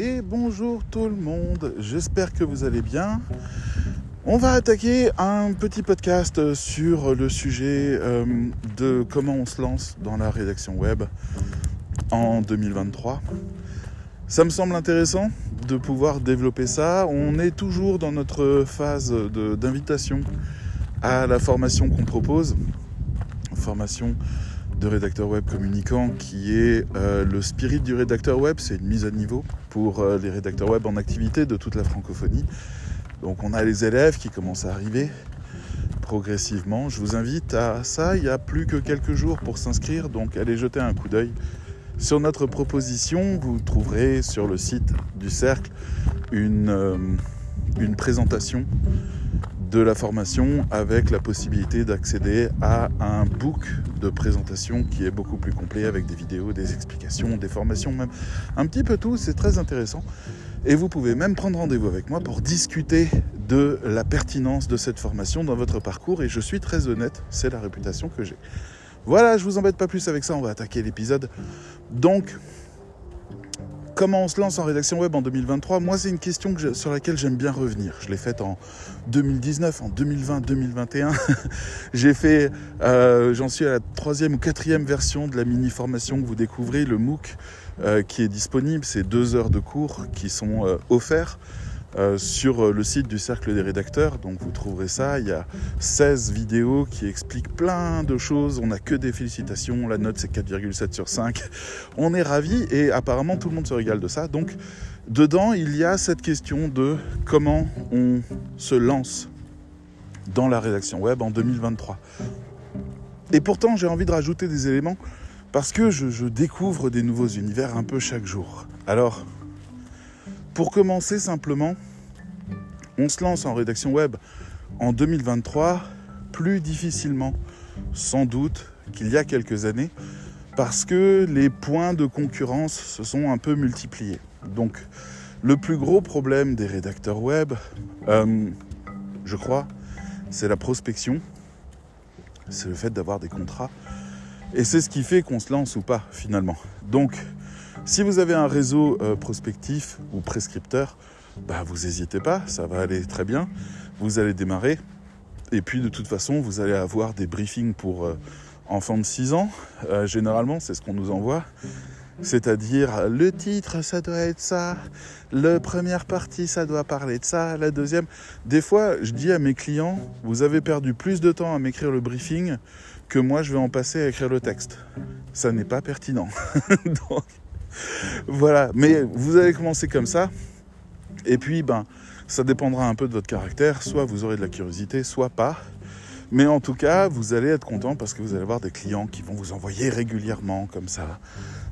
et bonjour tout le monde, j'espère que vous allez bien. On va attaquer un petit podcast sur le sujet euh, de comment on se lance dans la rédaction web en 2023. Ça me semble intéressant de pouvoir développer ça. On est toujours dans notre phase d'invitation à la formation qu'on propose, formation de rédacteur web communicant qui est euh, le spirit du rédacteur web, c'est une mise à niveau pour euh, les rédacteurs web en activité de toute la francophonie. Donc on a les élèves qui commencent à arriver progressivement. Je vous invite à ça, il y a plus que quelques jours pour s'inscrire, donc allez jeter un coup d'œil sur notre proposition. Vous trouverez sur le site du cercle une, euh, une présentation de la formation avec la possibilité d'accéder à un book de présentation qui est beaucoup plus complet avec des vidéos, des explications, des formations, même un petit peu tout. C'est très intéressant. Et vous pouvez même prendre rendez-vous avec moi pour discuter de la pertinence de cette formation dans votre parcours. Et je suis très honnête, c'est la réputation que j'ai. Voilà, je vous embête pas plus avec ça, on va attaquer l'épisode. Donc, comment on se lance en rédaction web en 2023 Moi, c'est une question sur laquelle j'aime bien revenir. Je l'ai faite en 2019, en 2020, 2021. J'ai fait, euh, j'en suis à la troisième ou quatrième version de la mini formation que vous découvrez, le MOOC, euh, qui est disponible. C'est deux heures de cours qui sont euh, offerts. Euh, sur euh, le site du Cercle des rédacteurs. Donc vous trouverez ça. Il y a 16 vidéos qui expliquent plein de choses. On n'a que des félicitations. La note c'est 4,7 sur 5. On est ravis et apparemment tout le monde se régale de ça. Donc dedans il y a cette question de comment on se lance dans la rédaction web en 2023. Et pourtant j'ai envie de rajouter des éléments parce que je, je découvre des nouveaux univers un peu chaque jour. Alors pour commencer simplement, on se lance en rédaction web en 2023 plus difficilement sans doute qu'il y a quelques années parce que les points de concurrence se sont un peu multipliés. Donc le plus gros problème des rédacteurs web, euh, je crois, c'est la prospection, c'est le fait d'avoir des contrats. Et c'est ce qui fait qu'on se lance ou pas finalement. Donc si vous avez un réseau euh, prospectif ou prescripteur, bah, vous n'hésitez pas, ça va aller très bien. Vous allez démarrer. Et puis de toute façon, vous allez avoir des briefings pour euh, enfants de 6 ans. Euh, généralement, c'est ce qu'on nous envoie. C'est-à-dire, le titre, ça doit être ça. La première partie, ça doit parler de ça. La deuxième. Des fois, je dis à mes clients, vous avez perdu plus de temps à m'écrire le briefing que moi, je vais en passer à écrire le texte. Ça n'est pas pertinent. Donc, voilà, mais vous allez commencer comme ça. Et puis, ben, ça dépendra un peu de votre caractère. Soit vous aurez de la curiosité, soit pas. Mais en tout cas, vous allez être content parce que vous allez avoir des clients qui vont vous envoyer régulièrement comme ça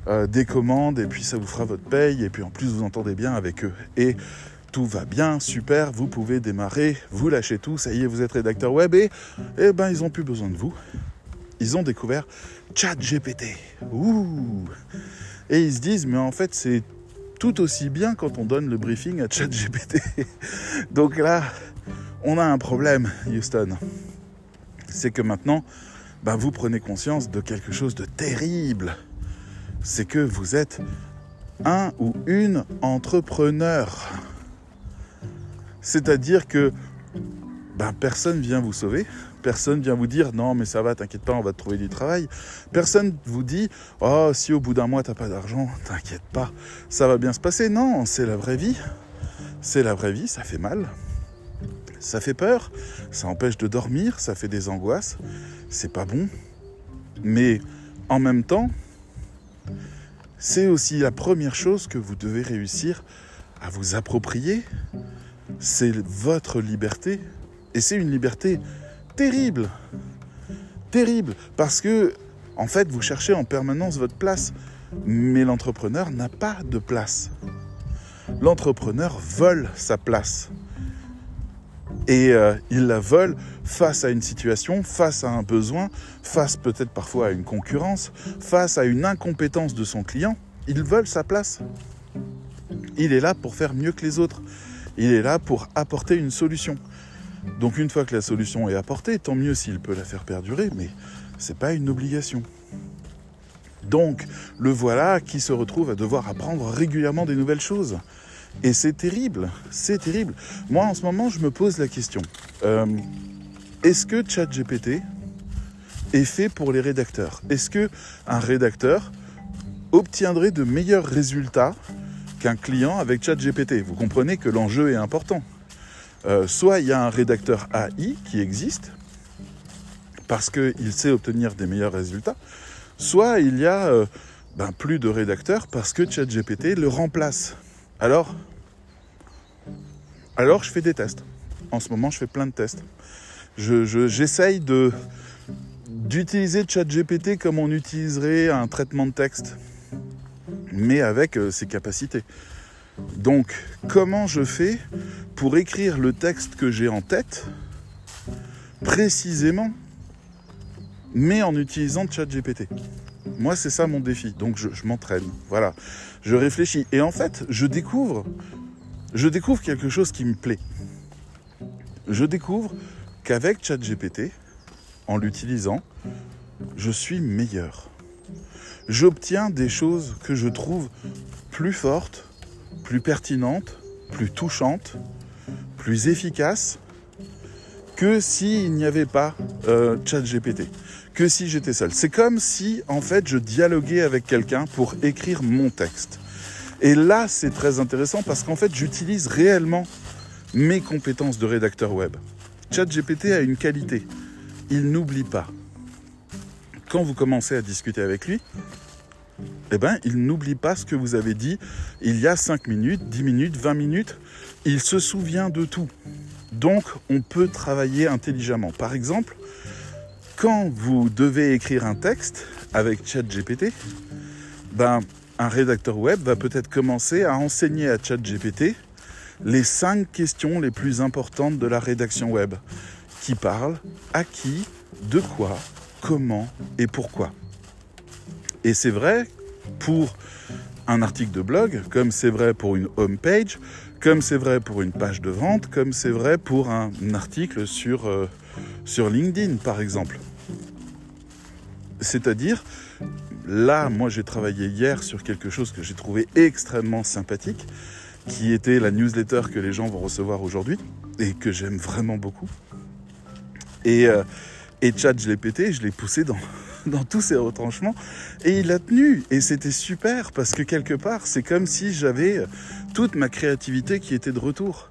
euh, des commandes et puis ça vous fera votre paye et puis en plus vous entendez bien avec eux. Et tout va bien, super, vous pouvez démarrer, vous lâchez tout, ça y est, vous êtes rédacteur web et, eh ben ils ont plus besoin de vous. Ils ont découvert ChatGPT. Ouh et ils se disent, mais en fait, c'est tout aussi bien quand on donne le briefing à ChatGPT. Donc là, on a un problème, Houston. C'est que maintenant, ben, vous prenez conscience de quelque chose de terrible. C'est que vous êtes un ou une entrepreneur. C'est-à-dire que ben, personne vient vous sauver. Personne vient vous dire non mais ça va, t'inquiète pas, on va te trouver du travail. Personne vous dit oh si au bout d'un mois t'as pas d'argent, t'inquiète pas, ça va bien se passer. Non, c'est la vraie vie. C'est la vraie vie, ça fait mal. Ça fait peur, ça empêche de dormir, ça fait des angoisses, c'est pas bon. Mais en même temps, c'est aussi la première chose que vous devez réussir à vous approprier. C'est votre liberté. Et c'est une liberté terrible. Terrible. Parce que, en fait, vous cherchez en permanence votre place. Mais l'entrepreneur n'a pas de place. L'entrepreneur vole sa place. Et euh, il la vole face à une situation, face à un besoin, face peut-être parfois à une concurrence, face à une incompétence de son client. Il vole sa place. Il est là pour faire mieux que les autres. Il est là pour apporter une solution. Donc une fois que la solution est apportée, tant mieux s'il peut la faire perdurer, mais ce n'est pas une obligation. Donc, le voilà qui se retrouve à devoir apprendre régulièrement des nouvelles choses. Et c'est terrible, c'est terrible. Moi, en ce moment, je me pose la question. Euh, est-ce que ChatGPT est fait pour les rédacteurs? Est-ce que un rédacteur obtiendrait de meilleurs résultats qu'un client avec ChatGPT? Vous comprenez que l'enjeu est important. Euh, soit il y a un rédacteur AI qui existe, parce qu'il sait obtenir des meilleurs résultats, soit il y a euh, ben, plus de rédacteurs parce que ChatGPT le remplace. Alors, je fais des tests. En ce moment, je fais plein de tests. J'essaye d'utiliser ChatGPT comme on utiliserait un traitement de texte, mais avec euh, ses capacités. Donc, comment je fais pour écrire le texte que j'ai en tête précisément, mais en utilisant ChatGPT? Moi, c'est ça mon défi. Donc, je, m'entraîne. Voilà. Je réfléchis. Et en fait, je découvre, je découvre quelque chose qui me plaît. Je découvre qu'avec ChatGPT, en l'utilisant, je suis meilleur. J'obtiens des choses que je trouve plus fortes, plus pertinentes, plus touchantes, plus efficaces que s'il n'y avait pas euh, ChatGPT, que si j'étais seul. C'est comme si en fait je dialoguais avec quelqu'un pour écrire mon texte. Et là, c'est très intéressant parce qu'en fait, j'utilise réellement mes compétences de rédacteur web. ChatGPT a une qualité, il n'oublie pas. Quand vous commencez à discuter avec lui, eh ben, il n'oublie pas ce que vous avez dit il y a 5 minutes, 10 minutes, 20 minutes. Il se souvient de tout. Donc, on peut travailler intelligemment. Par exemple, quand vous devez écrire un texte avec ChatGPT, ben, un rédacteur web va peut-être commencer à enseigner à ChatGPT les cinq questions les plus importantes de la rédaction web, qui parlent à qui, de quoi, comment et pourquoi. Et c'est vrai pour un article de blog, comme c'est vrai pour une home page, comme c'est vrai pour une page de vente, comme c'est vrai pour un article sur, euh, sur LinkedIn, par exemple. C'est-à-dire, là, moi j'ai travaillé hier sur quelque chose que j'ai trouvé extrêmement sympathique, qui était la newsletter que les gens vont recevoir aujourd'hui et que j'aime vraiment beaucoup. Et, euh, et ChatGPT, je l'ai poussé dans, dans tous ses retranchements et il a tenu. Et c'était super parce que quelque part, c'est comme si j'avais toute ma créativité qui était de retour.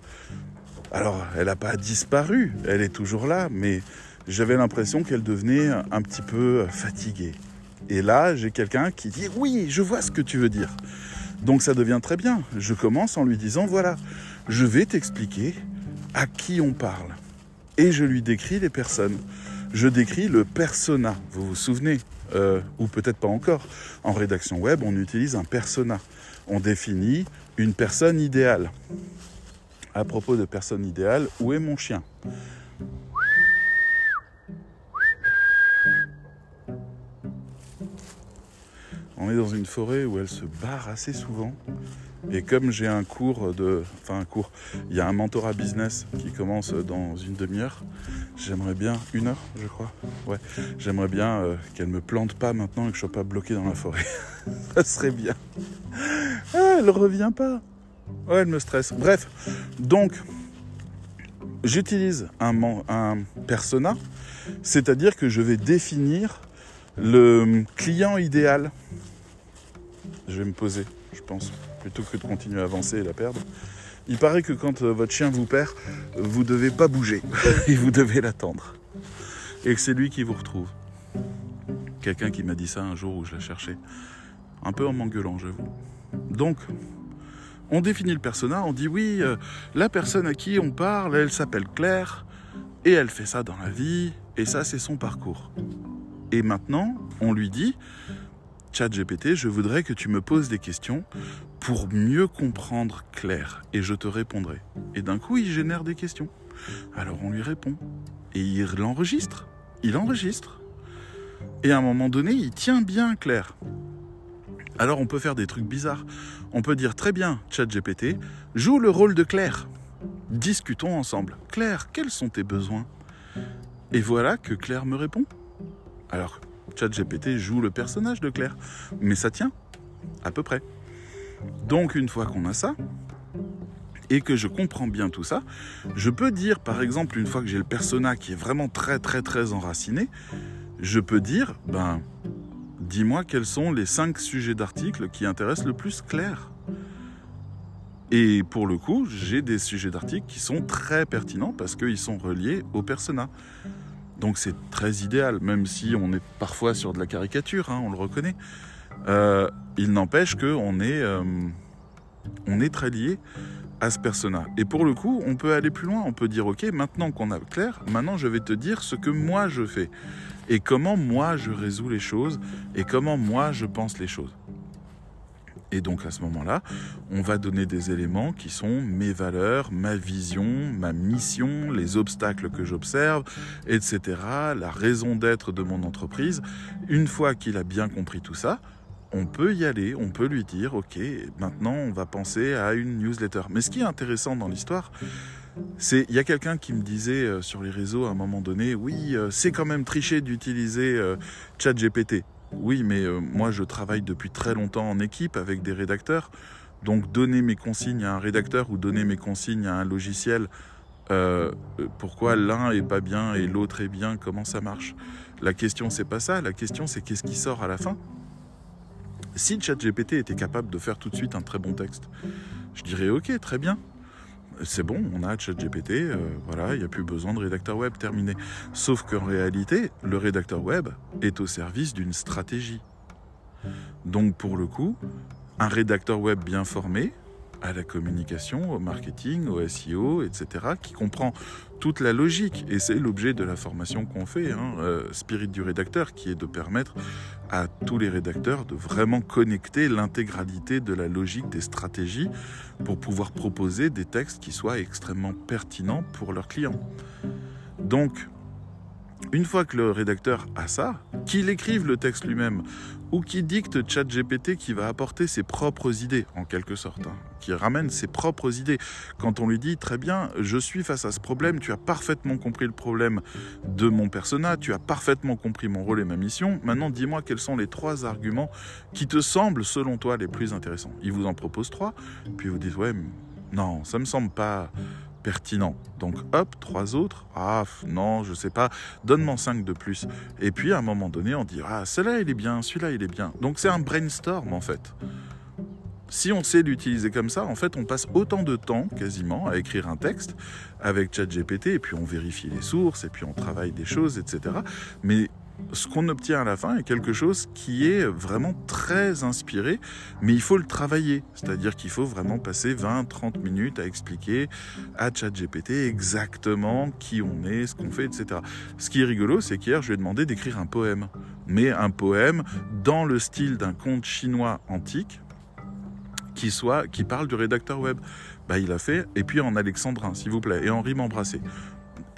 Alors, elle n'a pas disparu, elle est toujours là, mais j'avais l'impression qu'elle devenait un petit peu fatiguée. Et là, j'ai quelqu'un qui dit Oui, je vois ce que tu veux dire. Donc ça devient très bien. Je commence en lui disant, voilà, je vais t'expliquer à qui on parle. Et je lui décris les personnes. Je décris le persona. Vous vous souvenez euh, Ou peut-être pas encore. En rédaction web, on utilise un persona. On définit une personne idéale. À propos de personne idéale, où est mon chien? On est dans une forêt où elle se barre assez souvent. Et comme j'ai un cours de. Enfin, un cours. Il y a un mentorat business qui commence dans une demi-heure. J'aimerais bien. Une heure, je crois. Ouais. J'aimerais bien euh, qu'elle me plante pas maintenant et que je sois pas bloqué dans la forêt. Ça serait bien. Ah, elle revient pas. Ouais, elle me stresse. Bref. Donc, j'utilise un, un persona. C'est-à-dire que je vais définir le client idéal je vais me poser, je pense, plutôt que de continuer à avancer et la perdre. Il paraît que quand euh, votre chien vous perd, vous devez pas bouger et vous devez l'attendre. Et que c'est lui qui vous retrouve. Quelqu'un qui m'a dit ça un jour où je la cherchais. Un peu en m'engueulant, j'avoue. Donc, on définit le persona, on dit oui, euh, la personne à qui on parle, elle s'appelle Claire, et elle fait ça dans la vie, et ça c'est son parcours. Et maintenant, on lui dit, Chat GPT, je voudrais que tu me poses des questions pour mieux comprendre Claire et je te répondrai. Et d'un coup, il génère des questions. Alors on lui répond. Et il l'enregistre. Il enregistre. Et à un moment donné, il tient bien Claire. Alors on peut faire des trucs bizarres. On peut dire très bien, Chat GPT, joue le rôle de Claire. Discutons ensemble. Claire, quels sont tes besoins? Et voilà que Claire me répond. Alors ChatGPT joue le personnage de Claire. Mais ça tient, à peu près. Donc une fois qu'on a ça, et que je comprends bien tout ça, je peux dire, par exemple, une fois que j'ai le persona qui est vraiment très très très enraciné, je peux dire, ben, dis-moi quels sont les cinq sujets d'articles qui intéressent le plus Claire. Et pour le coup, j'ai des sujets d'articles qui sont très pertinents parce qu'ils sont reliés au persona. Donc c'est très idéal, même si on est parfois sur de la caricature, hein, on le reconnaît. Euh, il n'empêche qu'on est, euh, est très lié à ce persona. Et pour le coup, on peut aller plus loin. On peut dire, ok, maintenant qu'on a clair, maintenant je vais te dire ce que moi je fais et comment moi je résous les choses et comment moi je pense les choses. Et donc à ce moment-là, on va donner des éléments qui sont mes valeurs, ma vision, ma mission, les obstacles que j'observe, etc., la raison d'être de mon entreprise. Une fois qu'il a bien compris tout ça, on peut y aller, on peut lui dire, ok, maintenant on va penser à une newsletter. Mais ce qui est intéressant dans l'histoire, c'est, il y a quelqu'un qui me disait euh, sur les réseaux à un moment donné, oui, euh, c'est quand même triché d'utiliser euh, ChatGPT. Oui, mais moi je travaille depuis très longtemps en équipe avec des rédacteurs, donc donner mes consignes à un rédacteur ou donner mes consignes à un logiciel, pourquoi l'un est pas bien et l'autre est bien, comment ça marche? La question c'est pas ça, la question c'est qu'est-ce qui sort à la fin? Si ChatGPT était capable de faire tout de suite un très bon texte, je dirais ok, très bien. C'est bon, on a ChatGPT, euh, voilà, il n'y a plus besoin de rédacteur web terminé. Sauf qu'en réalité, le rédacteur web est au service d'une stratégie. Donc pour le coup, un rédacteur web bien formé, à la communication, au marketing, au SEO, etc., qui comprend toute la logique. Et c'est l'objet de la formation qu'on fait, hein, euh, Spirit du rédacteur, qui est de permettre à tous les rédacteurs de vraiment connecter l'intégralité de la logique des stratégies pour pouvoir proposer des textes qui soient extrêmement pertinents pour leurs clients. Donc, une fois que le rédacteur a ça, qu'il écrive le texte lui-même ou qu'il dicte ChatGPT qui va apporter ses propres idées, en quelque sorte, hein, qui ramène ses propres idées. Quand on lui dit très bien, je suis face à ce problème, tu as parfaitement compris le problème de mon personnage, tu as parfaitement compris mon rôle et ma mission, maintenant dis-moi quels sont les trois arguments qui te semblent, selon toi, les plus intéressants. Il vous en propose trois, puis vous dites, ouais, non, ça me semble pas pertinent. Donc hop, trois autres. Ah non, je sais pas. Donne-moi cinq de plus. Et puis à un moment donné, on dit ah celui-là il est bien, celui-là il est bien. Donc c'est un brainstorm en fait. Si on sait l'utiliser comme ça, en fait, on passe autant de temps quasiment à écrire un texte avec ChatGPT, et puis on vérifie les sources, et puis on travaille des choses, etc. Mais ce qu'on obtient à la fin est quelque chose qui est vraiment très inspiré, mais il faut le travailler. C'est-à-dire qu'il faut vraiment passer 20-30 minutes à expliquer à ChatGPT exactement qui on est, ce qu'on fait, etc. Ce qui est rigolo, c'est qu'hier, je lui ai demandé d'écrire un poème. Mais un poème dans le style d'un conte chinois antique, qui, soit, qui parle du rédacteur web. Bah, il a fait, et puis en alexandrin, s'il vous plaît, et en rime embrassé.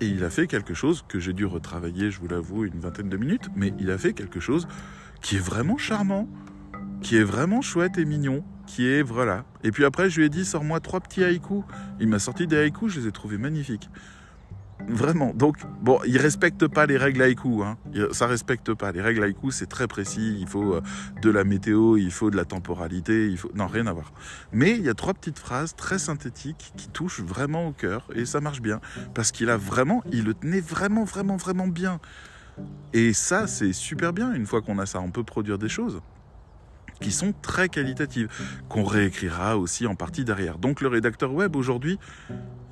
Et il a fait quelque chose que j'ai dû retravailler, je vous l'avoue, une vingtaine de minutes, mais il a fait quelque chose qui est vraiment charmant, qui est vraiment chouette et mignon, qui est voilà. Et puis après, je lui ai dit, sors-moi trois petits haïkus. Il m'a sorti des haïkus, je les ai trouvés magnifiques. Vraiment. Donc, bon, il respecte pas les règles haïku. Hein. Ça respecte pas. Les règles haïku, c'est très précis. Il faut euh, de la météo, il faut de la temporalité, il faut. Non, rien à voir. Mais il y a trois petites phrases très synthétiques qui touchent vraiment au cœur et ça marche bien. Parce qu'il a vraiment, il le tenait vraiment, vraiment, vraiment bien. Et ça, c'est super bien. Une fois qu'on a ça, on peut produire des choses qui sont très qualitatives, qu'on réécrira aussi en partie derrière. Donc le rédacteur web aujourd'hui,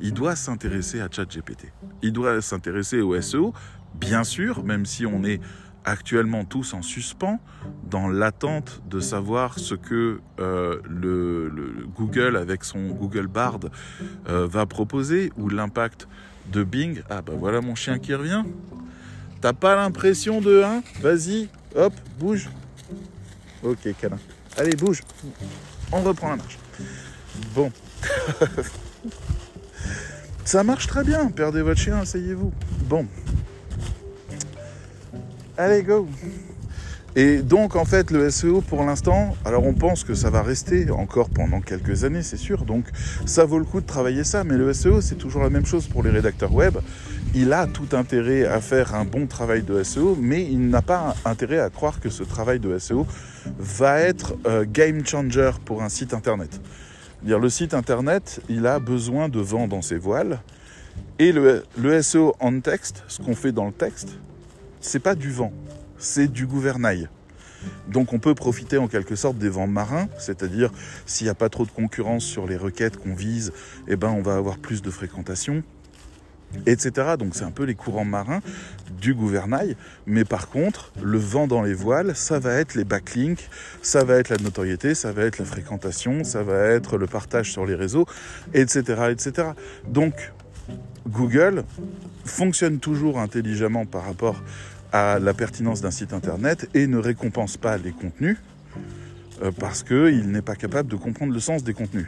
il doit s'intéresser à ChatGPT. Il doit s'intéresser au SEO, bien sûr, même si on est actuellement tous en suspens, dans l'attente de savoir ce que euh, le, Google avec son Google Bard euh, va proposer, ou l'impact de Bing. Ah bah voilà mon chien qui revient. T'as pas l'impression de 1 Vas-y, hop, bouge. Ok, câlin. Allez, bouge. On reprend la marche. Bon. Ça marche très bien. Perdez votre chien, asseyez-vous. Bon. Allez, go. Et donc, en fait, le SEO, pour l'instant, alors on pense que ça va rester encore pendant quelques années, c'est sûr. Donc, ça vaut le coup de travailler ça. Mais le SEO, c'est toujours la même chose pour les rédacteurs web. Il a tout intérêt à faire un bon travail de SEO, mais il n'a pas intérêt à croire que ce travail de SEO va être euh, game changer pour un site internet. Dire le site internet, il a besoin de vent dans ses voiles, et le, SEO en texte, ce qu'on fait dans le texte, c'est pas du vent, c'est du gouvernail. Donc on peut profiter en quelque sorte des vents marins, c'est-à-dire s'il n'y a pas trop de concurrence sur les requêtes qu'on vise, eh ben on va avoir plus de fréquentation, etc. Donc c'est un peu les courants marins du gouvernail, mais par contre, le vent dans les voiles, ça va être les backlinks, ça va être la notoriété, ça va être la fréquentation, ça va être le partage sur les réseaux, etc. etc. Donc Google fonctionne toujours intelligemment par rapport à la pertinence d'un site internet et ne récompense pas les contenus euh, parce qu'il n'est pas capable de comprendre le sens des contenus.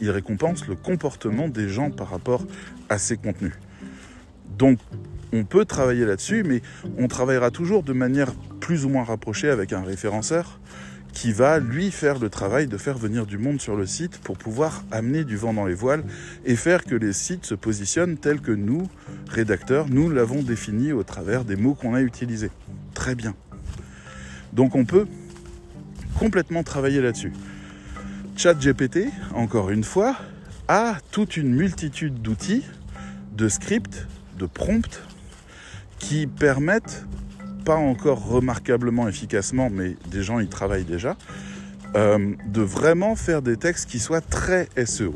Il, récompense le comportement des gens par rapport à ces contenus. Donc on peut travailler là-dessus, mais on travaillera toujours de manière plus ou moins rapprochée avec un référenceur qui va lui faire le travail de faire venir du monde sur le site pour pouvoir amener du vent dans les voiles et faire que les sites se positionnent tels que nous, rédacteurs, nous l'avons défini au travers des mots qu'on a utilisés. Très bien. Donc on peut complètement travailler là-dessus. ChatGPT, encore une fois, a toute une multitude d'outils, de scripts, de prompts qui permettent pas encore remarquablement efficacement, mais des gens y travaillent déjà, euh, de vraiment faire des textes qui soient très SEO.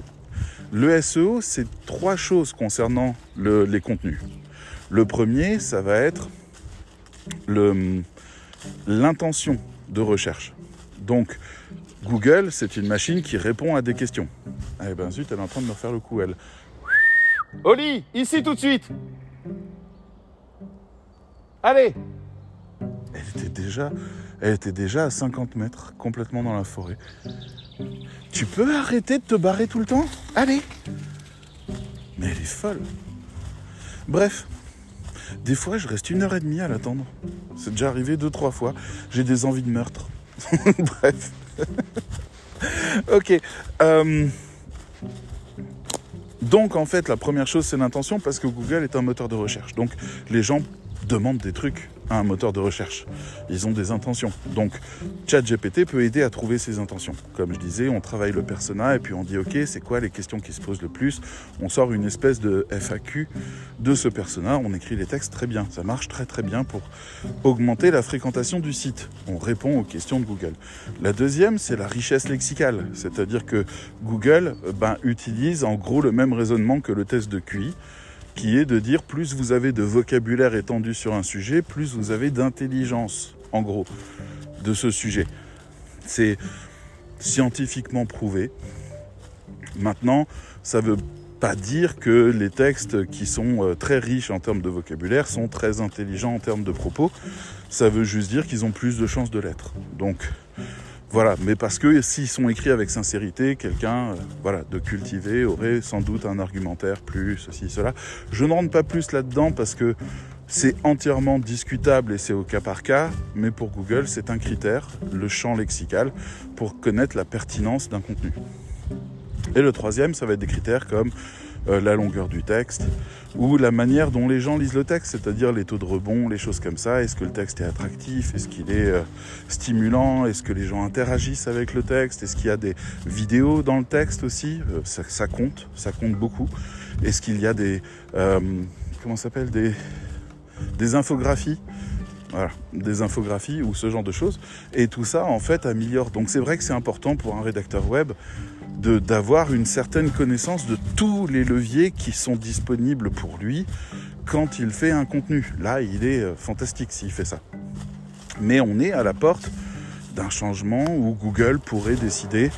Le SEO, c'est trois choses concernant les contenus. Le premier, ça va être l'intention de recherche. Donc, Google, c'est une machine qui répond à des questions. Eh ben zut, elle est en train de me faire le coup, elle. Oli, ici tout de suite Allez elle était déjà, elle était déjà à 50 mètres, complètement dans la forêt. Tu peux arrêter de te barrer tout le temps? Allez Mais elle est folle. Bref, des fois je reste une heure et demie à l'attendre. C'est déjà arrivé deux, trois fois. J'ai des envies de meurtre. Bref. ok. Euh, donc en fait, la première chose, c'est l'intention parce que Google est un moteur de recherche. Donc les gens demandent des trucs à un moteur de recherche. Ils ont des intentions. Donc ChatGPT peut aider à trouver ces intentions. Comme je disais, on travaille le persona et puis on dit ok, c'est quoi les questions qui se posent le plus? On sort une espèce de FAQ de ce persona, on écrit les textes très bien. Ça marche très très bien pour augmenter la fréquentation du site. On répond aux questions de Google. La deuxième, c'est la richesse lexicale, c'est-à-dire que Google ben, utilise en gros le même raisonnement que le test de QI qui est de dire plus vous avez de vocabulaire étendu sur un sujet, plus vous avez d'intelligence, en gros, de ce sujet. C'est scientifiquement prouvé. Maintenant, ça ne veut pas dire que les textes qui sont euh, très riches en termes de vocabulaire sont très intelligents en termes de propos. Ça veut juste dire qu'ils ont plus de chances de l'être. Donc, voilà, mais parce que s'ils sont écrits avec sincérité, quelqu'un euh, voilà, de cultivé aurait sans doute un argumentaire plus ceci, cela. Je ne rentre pas plus là-dedans parce que c'est entièrement discutable et c'est au cas par cas, mais pour Google, c'est un critère, le champ lexical, pour connaître la pertinence d'un contenu. Et le troisième, ça va être des critères comme euh, la longueur du texte ou la manière dont les gens lisent le texte, c'est-à-dire les taux de rebond, les choses comme ça. Est-ce que le texte est attractif? Est-ce qu'il est euh, stimulant? Est-ce que les gens interagissent avec le texte? Est-ce qu'il y a des vidéos dans le texte aussi? Euh, ça, compte, ça compte beaucoup. Est-ce qu'il y a des comment s'appelle? Des des infographies? Voilà, des infographies ou ce genre de choses. Et tout ça, en fait, améliore. Donc c'est vrai que c'est important pour un rédacteur web d'avoir une certaine connaissance de tous les leviers qui sont disponibles pour lui quand il fait un contenu. Là, il est euh, fantastique s'il fait ça. Mais on est à la porte d'un changement où Google pourrait décider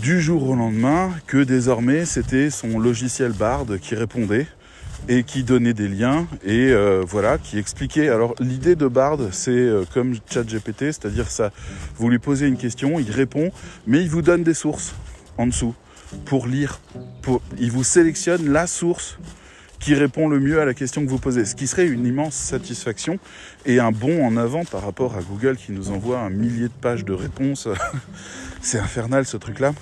du jour au lendemain que désormais c'était son logiciel Bard qui répondait et qui donnait des liens et euh, voilà qui expliquait. Alors l'idée de Bard c'est euh, comme ChatGPT c'est-à-dire ça vous lui posez une question il répond mais il vous donne des sources en dessous pour lire il vous sélectionne la source qui répond le mieux à la question que vous posez ce qui serait une immense satisfaction et un bond en avant par rapport à Google qui nous envoie un millier de pages de réponses. C'est infernal ce truc là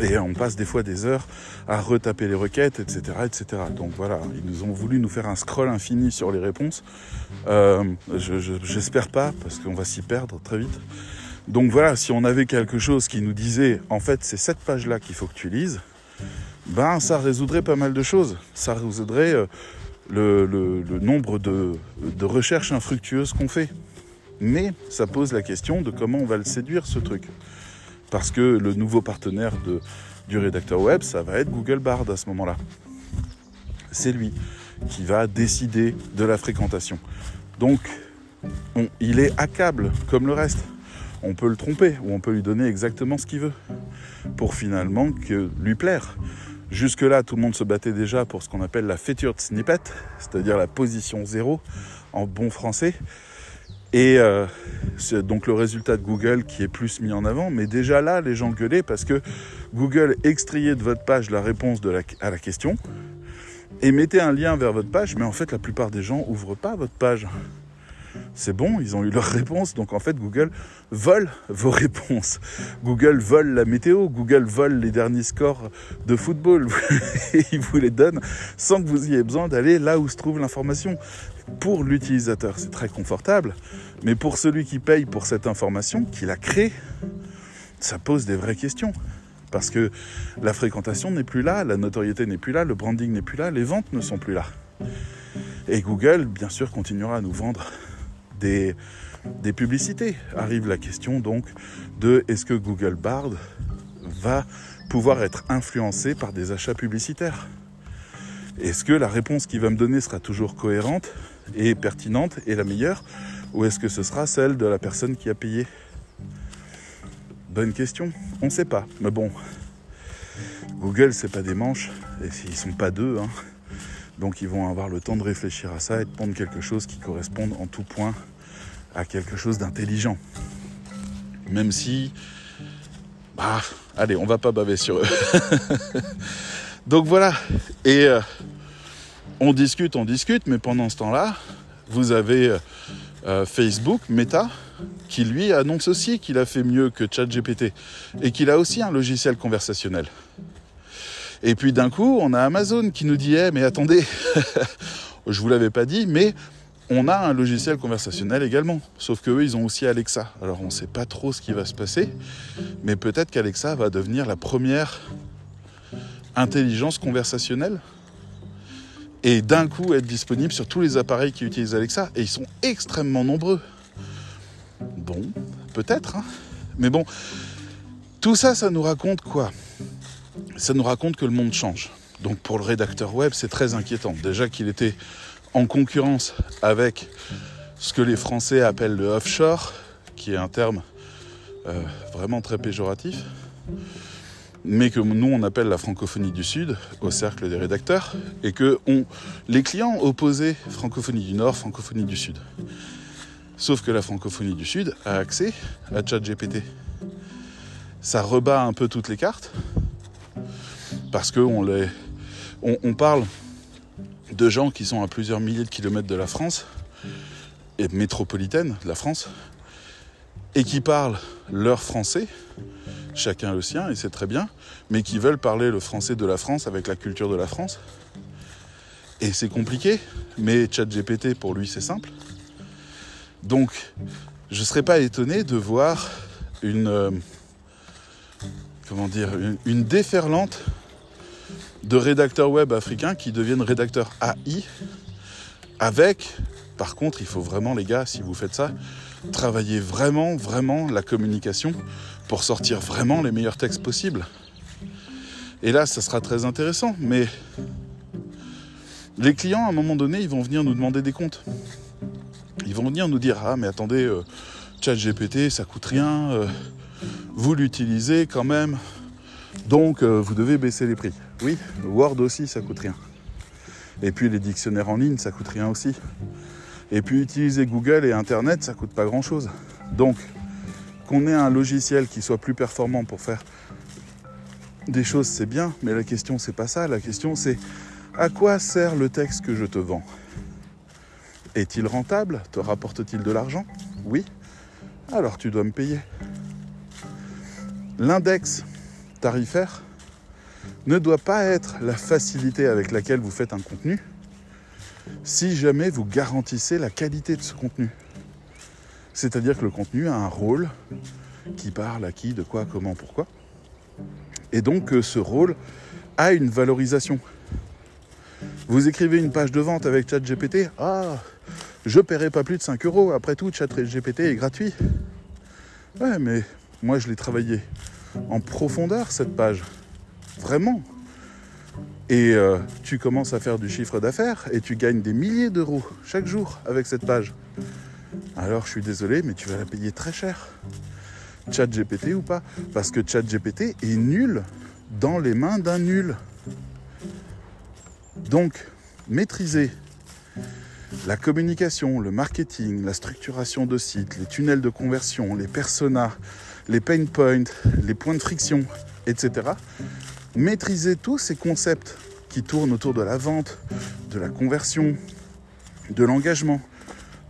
Et on passe des fois des heures à retaper les requêtes, etc. etc. Donc voilà, ils nous ont voulu nous faire un scroll infini sur les réponses. Euh, J'espère pas, parce qu'on va s'y perdre très vite. Donc voilà, si on avait quelque chose qui nous disait, en fait, c'est cette page-là qu'il faut que tu lises, ben ça résoudrait pas mal de choses. Ça résoudrait euh, le, nombre de recherches infructueuses qu'on fait. Mais ça pose la question de comment on va le séduire, ce truc. Parce que le nouveau partenaire de, du rédacteur web, ça va être Google Bard à ce moment-là. C'est lui qui va décider de la fréquentation. Donc, il est accable comme le reste. On peut le tromper ou on peut lui donner exactement ce qu'il veut pour finalement que lui plaire. Jusque-là, tout le monde se battait déjà pour ce qu'on appelle la featured snippet, c'est-à-dire la position zéro en bon français. Et euh, c'est donc le résultat de Google qui est plus mis en avant. Mais déjà là, les gens gueulaient parce que Google extrayait de votre page la réponse à la question et mettait un lien vers votre page. Mais en fait, la plupart des gens ouvrent pas votre page c'est bon, ils ont eu leur réponse. Donc en fait, Google vole vos réponses. Google vole la météo, Google vole les derniers scores de football. et il vous les donne sans que vous ayez besoin d'aller là où se trouve l'information. Pour l'utilisateur, c'est très confortable. Mais pour celui qui paye pour cette information, qui la crée, ça pose des vraies questions. Parce que la fréquentation n'est plus là, la notoriété n'est plus là, le branding n'est plus là, les ventes ne sont plus là. Et Google, bien sûr, continuera à nous vendre des, publicités. Arrive la question donc de est-ce que Google Bard va pouvoir être influencé par des achats publicitaires? Est-ce que la réponse qu'il va me donner sera toujours cohérente et pertinente et la meilleure Ou est-ce que ce sera celle de la personne qui a payé? Bonne question. On ne sait pas. Mais bon, Google, c'est pas des manches. Et ils sont pas deux. Hein. Donc ils vont avoir le temps de réfléchir à ça et de prendre quelque chose qui corresponde en tout point à quelque chose d'intelligent. Même si, bah, allez, on va pas baver sur eux. Donc voilà. Et euh, on discute, on discute, mais pendant ce temps-là, vous avez euh, euh, Facebook, Meta, qui lui annonce aussi qu'il a fait mieux que ChatGPT et qu'il a aussi un logiciel conversationnel. Et puis d'un coup, on a Amazon qui nous dit Eh, mais attendez, je vous l'avais pas dit, mais on a un logiciel conversationnel également. Sauf qu'eux, ils ont aussi Alexa. Alors on ne sait pas trop ce qui va se passer, mais peut-être qu'Alexa va devenir la première intelligence conversationnelle et d'un coup être disponible sur tous les appareils qui utilisent Alexa. Et ils sont extrêmement nombreux. Bon, peut-être. Hein. mais bon, tout ça, ça nous raconte quoi? Ça nous raconte que le monde change. Donc pour le rédacteur web, c'est très inquiétant. Déjà qu'il était en concurrence avec ce que les Français appellent le offshore, qui est un terme euh, vraiment très péjoratif, mais que nous on appelle la francophonie du Sud au cercle des rédacteurs, et que les clients opposaient francophonie du Nord, francophonie du Sud. Sauf que la francophonie du Sud a accès à ChatGPT. Ça rebat un peu toutes les cartes, parce qu'on on, parle de gens qui sont à plusieurs milliers de kilomètres de la France, et métropolitaine de la France, et qui parlent leur français, chacun le sien, et c'est très bien, mais qui veulent parler le français de la France avec la culture de la France. Et c'est compliqué, mais ChatGPT pour lui c'est simple. Donc je ne serais pas étonné de voir une, euh, comment dire, une déferlante de rédacteurs web africains qui deviennent rédacteurs AI avec, par contre, il faut vraiment les gars, si vous faites ça, travailler vraiment, vraiment la communication pour sortir vraiment les meilleurs textes possibles. Et là, ça sera très intéressant, mais les clients, à un moment donné, ils vont venir nous demander des comptes. Ils vont venir nous dire Ah, mais attendez, euh, chat GPT, ça coûte rien, euh, vous l'utilisez quand même, donc euh, vous devez baisser les prix. Oui, Word aussi, ça coûte rien. Et puis les dictionnaires en ligne, ça coûte rien aussi. Et puis utiliser Google et Internet, ça coûte pas grand-chose. Donc, qu'on ait un logiciel qui soit plus performant pour faire des choses, c'est bien, mais la question c'est pas ça. La question c'est à quoi sert le texte que je te vends? Est-il rentable? Te rapporte-t-il de l'argent? Oui. Alors tu dois me payer. L'index tarifaire ne doit pas être la facilité avec laquelle vous faites un contenu si jamais vous garantissez la qualité de ce contenu. C'est-à-dire que le contenu a un rôle qui parle à qui, de quoi, comment, pourquoi. Et donc euh, ce rôle a une valorisation. Vous écrivez une page de vente avec ChatGPT, ah, je paierai pas plus de 5 euros. Après tout, ChatGPT est gratuit. Ouais, mais moi je l'ai travaillé en profondeur cette page. Vraiment. Et euh, tu commences à faire du chiffre d'affaires et tu gagnes des milliers d'euros chaque jour avec cette page. Alors je suis désolé, mais tu vas la payer très cher. ChatGPT ou pas? Parce que ChatGPT est nul dans les mains d'un nul. Donc, maîtriser la communication, le marketing, la structuration de sites, les tunnels de conversion, les personas, les pain points, les points de friction, etc. Maîtriser tous ces concepts qui tournent autour de la vente, de la conversion, de l'engagement,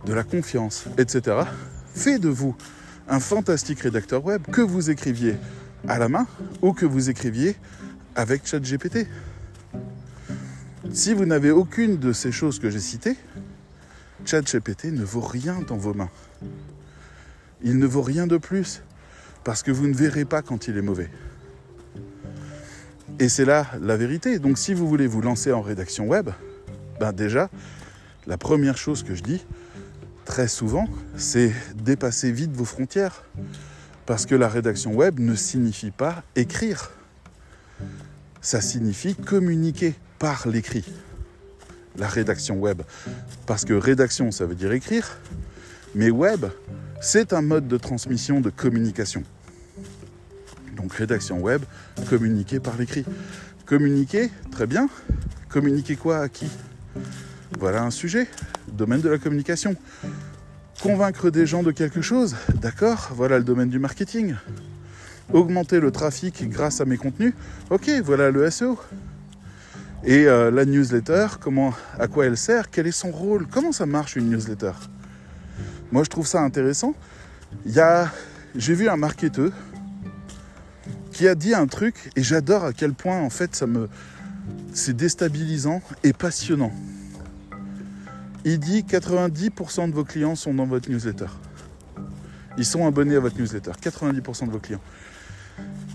de la confiance, etc. fait de vous un fantastique rédacteur web que vous écriviez à la main ou que vous écriviez avec ChatGPT. Si vous n'avez aucune de ces choses que j'ai citées, ChatGPT ne vaut rien dans vos mains. Il ne vaut rien de plus parce que vous ne verrez pas quand il est mauvais. Et c'est là la vérité. Donc si vous voulez vous lancer en rédaction web, ben déjà, la première chose que je dis très souvent, c'est dépasser vite vos frontières. Parce que la rédaction web ne signifie pas écrire. Ça signifie communiquer par l'écrit. La rédaction web. Parce que rédaction, ça veut dire écrire. Mais web, c'est un mode de transmission de communication. Donc rédaction web, communiquer par l'écrit. Communiquer, très bien. Communiquer quoi à qui? Voilà un sujet, domaine de la communication. Convaincre des gens de quelque chose, d'accord, voilà le domaine du marketing. Augmenter le trafic grâce à mes contenus, ok, voilà le SEO. Et euh, la newsletter, comment, à quoi elle sert, quel est son rôle, comment ça marche une newsletter? Moi je trouve ça intéressant. J'ai vu un marketeur qui a dit un truc et j'adore à quel point en fait ça me, c'est déstabilisant et passionnant. Il dit 90% de vos clients sont dans votre newsletter. Ils sont abonnés à votre newsletter. 90% de vos clients.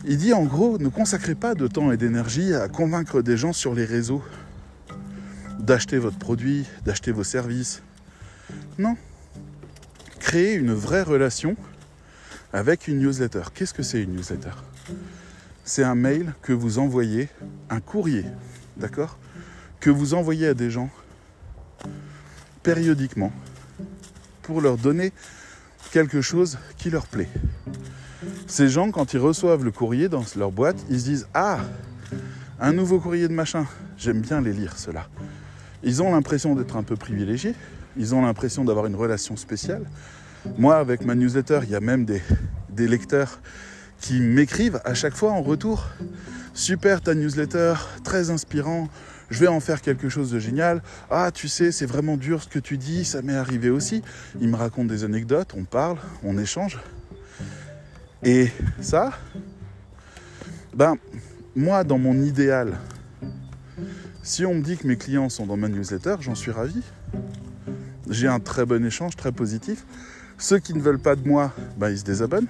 Il dit en gros, ne consacrez pas de temps et d'énergie à convaincre des gens sur les réseaux d'acheter votre produit, d'acheter vos services. Non. Créez une vraie relation avec une newsletter. Qu'est-ce que c'est une newsletter? C'est un mail que vous envoyez, un courrier, d'accord Que vous envoyez à des gens périodiquement pour leur donner quelque chose qui leur plaît. Ces gens, quand ils reçoivent le courrier dans leur boîte, ils se disent Ah, un nouveau courrier de machin, j'aime bien les lire, ceux-là. Ils ont l'impression d'être un peu privilégiés, ils ont l'impression d'avoir une relation spéciale. Moi, avec ma newsletter, il y a même des, des lecteurs qui m'écrivent à chaque fois en retour Super ta newsletter, très inspirant, je vais en faire quelque chose de génial. Ah, tu sais, c'est vraiment dur ce que tu dis, ça m'est arrivé aussi. Il me raconte des anecdotes, on parle, on échange. Et ça, ben, moi, dans mon idéal, si on me dit que mes clients sont dans ma newsletter, j'en suis ravi. J'ai un très bon échange, très positif. Ceux qui ne veulent pas de moi, ben, ils se désabonnent.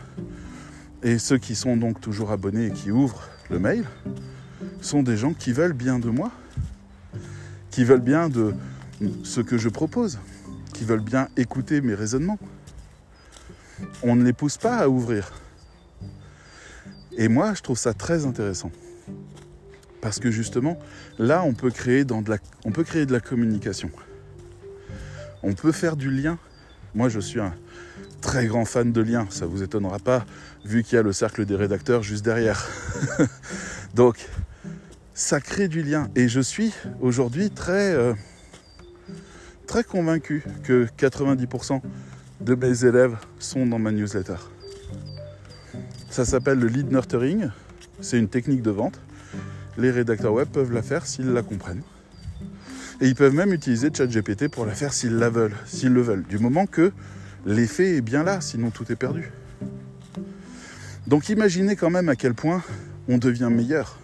Et ceux qui sont donc toujours abonnés et qui ouvrent le mail sont des gens qui veulent bien de moi qui veulent bien de ce que je propose, qui veulent bien écouter mes raisonnements. On ne les pousse pas à ouvrir. Et moi, je trouve ça très intéressant. Parce que justement, là, on peut créer, dans de la, on peut créer de la communication. On peut faire du lien. Moi, je suis un très grand fan de liens. Ça ne vous étonnera pas, vu qu'il y a le cercle des rédacteurs juste derrière. Donc, ça crée du lien. Et je suis aujourd'hui très, euh, convaincu que 90% de mes élèves sont dans ma newsletter. Ça s'appelle le lead nurturing. C'est une technique de vente. Les rédacteurs web peuvent la faire s'ils la comprennent. Et ils peuvent même utiliser ChatGPT pour la faire s'ils la veulent, s'ils le veulent. Du moment que l'effet est bien là, sinon tout est perdu. Donc imaginez quand même à quel point on devient meilleur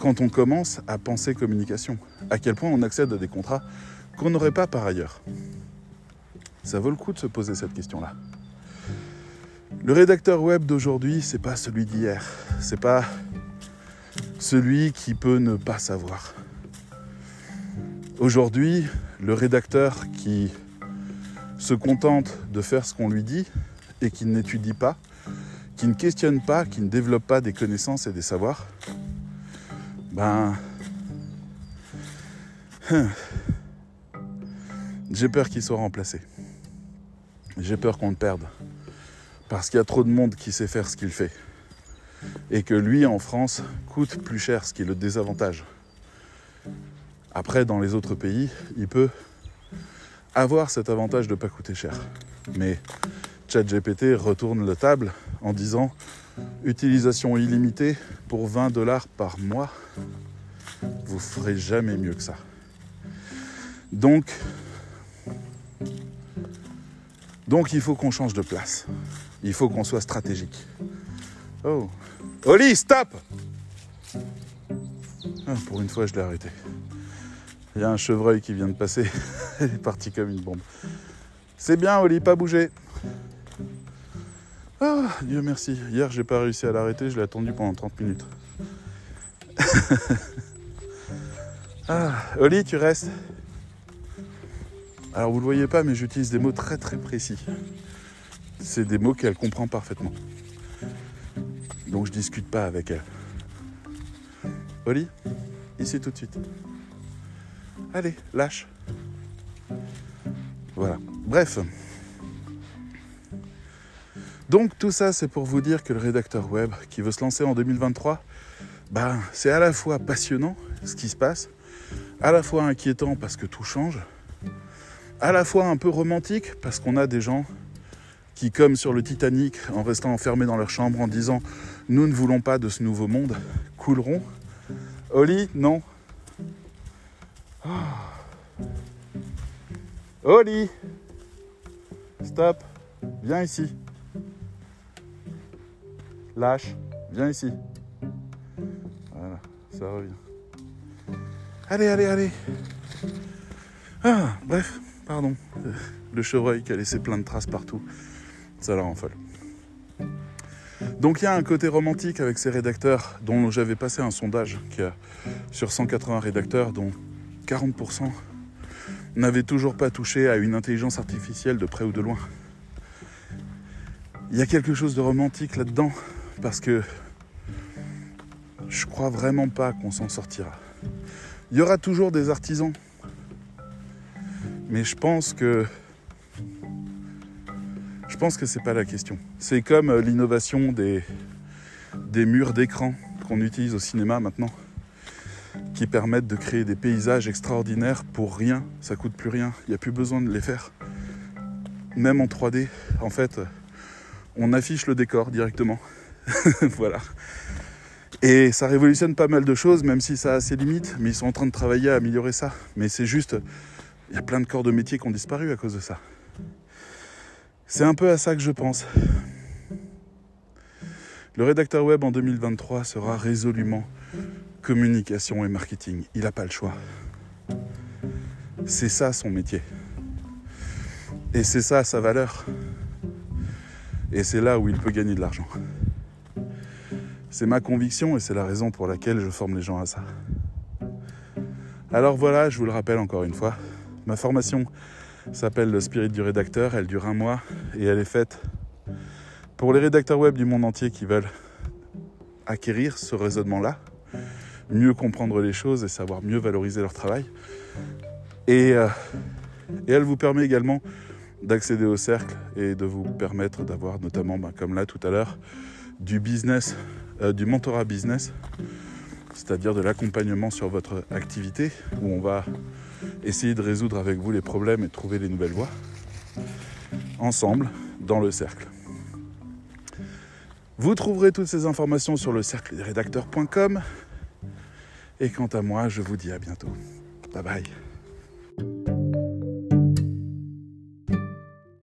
quand on commence à penser communication. À quel point on accède à des contrats qu'on n'aurait pas par ailleurs. Ça vaut le coup de se poser cette question-là. Le rédacteur web d'aujourd'hui, c'est pas celui d'hier. C'est pas celui qui peut ne pas savoir. Aujourd'hui, le rédacteur qui se contente de faire ce qu'on lui dit et qui n'étudie pas, qui ne questionne pas, qui ne développe pas des connaissances et des savoirs, ben. J'ai peur qu'il soit remplacé. J'ai peur qu'on le perde. Parce qu'il y a trop de monde qui sait faire ce qu'il fait. Et que lui, en France, coûte plus cher, ce qui est le désavantage. Après, dans les autres pays, il peut avoir cet avantage de ne pas coûter cher. Mais ChatGPT retourne la table en disant utilisation illimitée pour 20 dollars par mois. Vous ferez jamais mieux que ça. Donc, il faut qu'on change de place. Il faut qu'on soit stratégique. Oh. Oli, stop ah, Pour une fois, je l'ai arrêté. Il y a un chevreuil qui vient de passer. Il est parti comme une bombe. C'est bien, Oli, pas bouger. Ah, Dieu merci. Hier, j'ai pas réussi à l'arrêter. Je l'ai attendu pendant 30 minutes. ah, Oli, tu restes. Alors, vous le voyez pas, mais j'utilise des mots très très précis. C'est des mots qu'elle comprend parfaitement. Donc, je discute pas avec elle. Oli, ici tout de suite. Allez, lâche. Voilà. Bref. Donc tout ça, c'est pour vous dire que le rédacteur web qui veut se lancer en 2023, ben, c'est à la fois passionnant ce qui se passe, à la fois inquiétant parce que tout change, à la fois un peu romantique parce qu'on a des gens qui, comme sur le Titanic, en restant enfermés dans leur chambre en disant nous ne voulons pas de ce nouveau monde, couleront. Oli, non, Oh. Oli Stop Viens ici. Lâche. Viens ici. Voilà, ça revient. Allez, allez, allez. Ah, bref, pardon. Le chevreuil qui a laissé plein de traces partout. Ça la rend folle. Donc il y a un côté romantique avec ces rédacteurs dont j'avais passé un sondage qui a sur 180 rédacteurs dont 40% n'avaient toujours pas touché à une intelligence artificielle de près ou de loin. Il y a quelque chose de romantique là-dedans parce que je crois vraiment pas qu'on s'en sortira. Il y aura toujours des artisans, mais je pense que je pense que c'est pas la question. C'est comme l'innovation des, des murs d'écran qu'on utilise au cinéma maintenant qui permettent de créer des paysages extraordinaires pour rien. Ça coûte plus rien. Il n'y a plus besoin de les faire. Même en 3D, en fait, on affiche le décor directement. voilà. Et ça révolutionne pas mal de choses, même si ça a ses limites. Mais ils sont en train de travailler à améliorer ça. Mais c'est juste, il y a plein de corps de métier qui ont disparu à cause de ça. C'est un peu à ça que je pense. Le rédacteur web en 2023 sera résolument communication et marketing. Il n'a pas le choix. C'est ça son métier. Et c'est ça sa valeur. Et c'est là où il peut gagner de l'argent. C'est ma conviction et c'est la raison pour laquelle je forme les gens à ça. Alors voilà, je vous le rappelle encore une fois, ma formation s'appelle le Spirit du rédacteur, elle dure un mois et elle est faite pour les rédacteurs web du monde entier qui veulent acquérir ce raisonnement-là, mieux comprendre les choses et savoir mieux valoriser leur travail. Et, euh, elle vous permet également d'accéder au cercle et de vous permettre d'avoir notamment, ben, comme là tout à l'heure, du business, euh, du mentorat business, c'est-à-dire de l'accompagnement sur votre activité, où on va essayer de résoudre avec vous les problèmes et de trouver les nouvelles voies, ensemble, dans le cercle. Vous trouverez toutes ces informations sur le cercle des rédacteurs.com. Et quant à moi, je vous dis à bientôt. Bye bye.